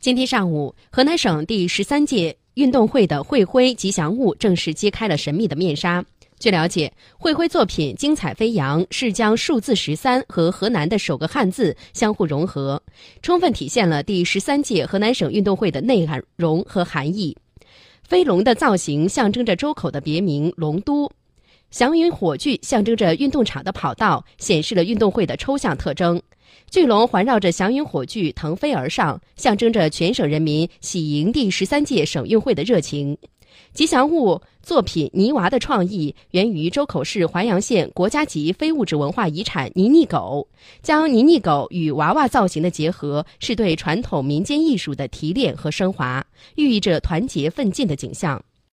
今天上午，河南省第十三届运动会的会徽吉祥物正式揭开了神秘的面纱。据了解，会徽作品精彩飞扬，是将数字十三和河南的首个汉字相互融合，充分体现了第十三届河南省运动会的内容和含义。飞龙的造型象征着周口的别名“龙都”，祥云火炬象征着运动场的跑道，显示了运动会的抽象特征。巨龙环绕着祥云火炬腾飞而上，象征着全省人民喜迎第十三届省运会的热情。吉祥物作品泥娃的创意源于周口市淮阳县国家级非物质文化遗产泥泥狗，将泥泥狗与娃娃造型的结合，是对传统民间艺术的提炼和升华，寓意着团结奋进的景象。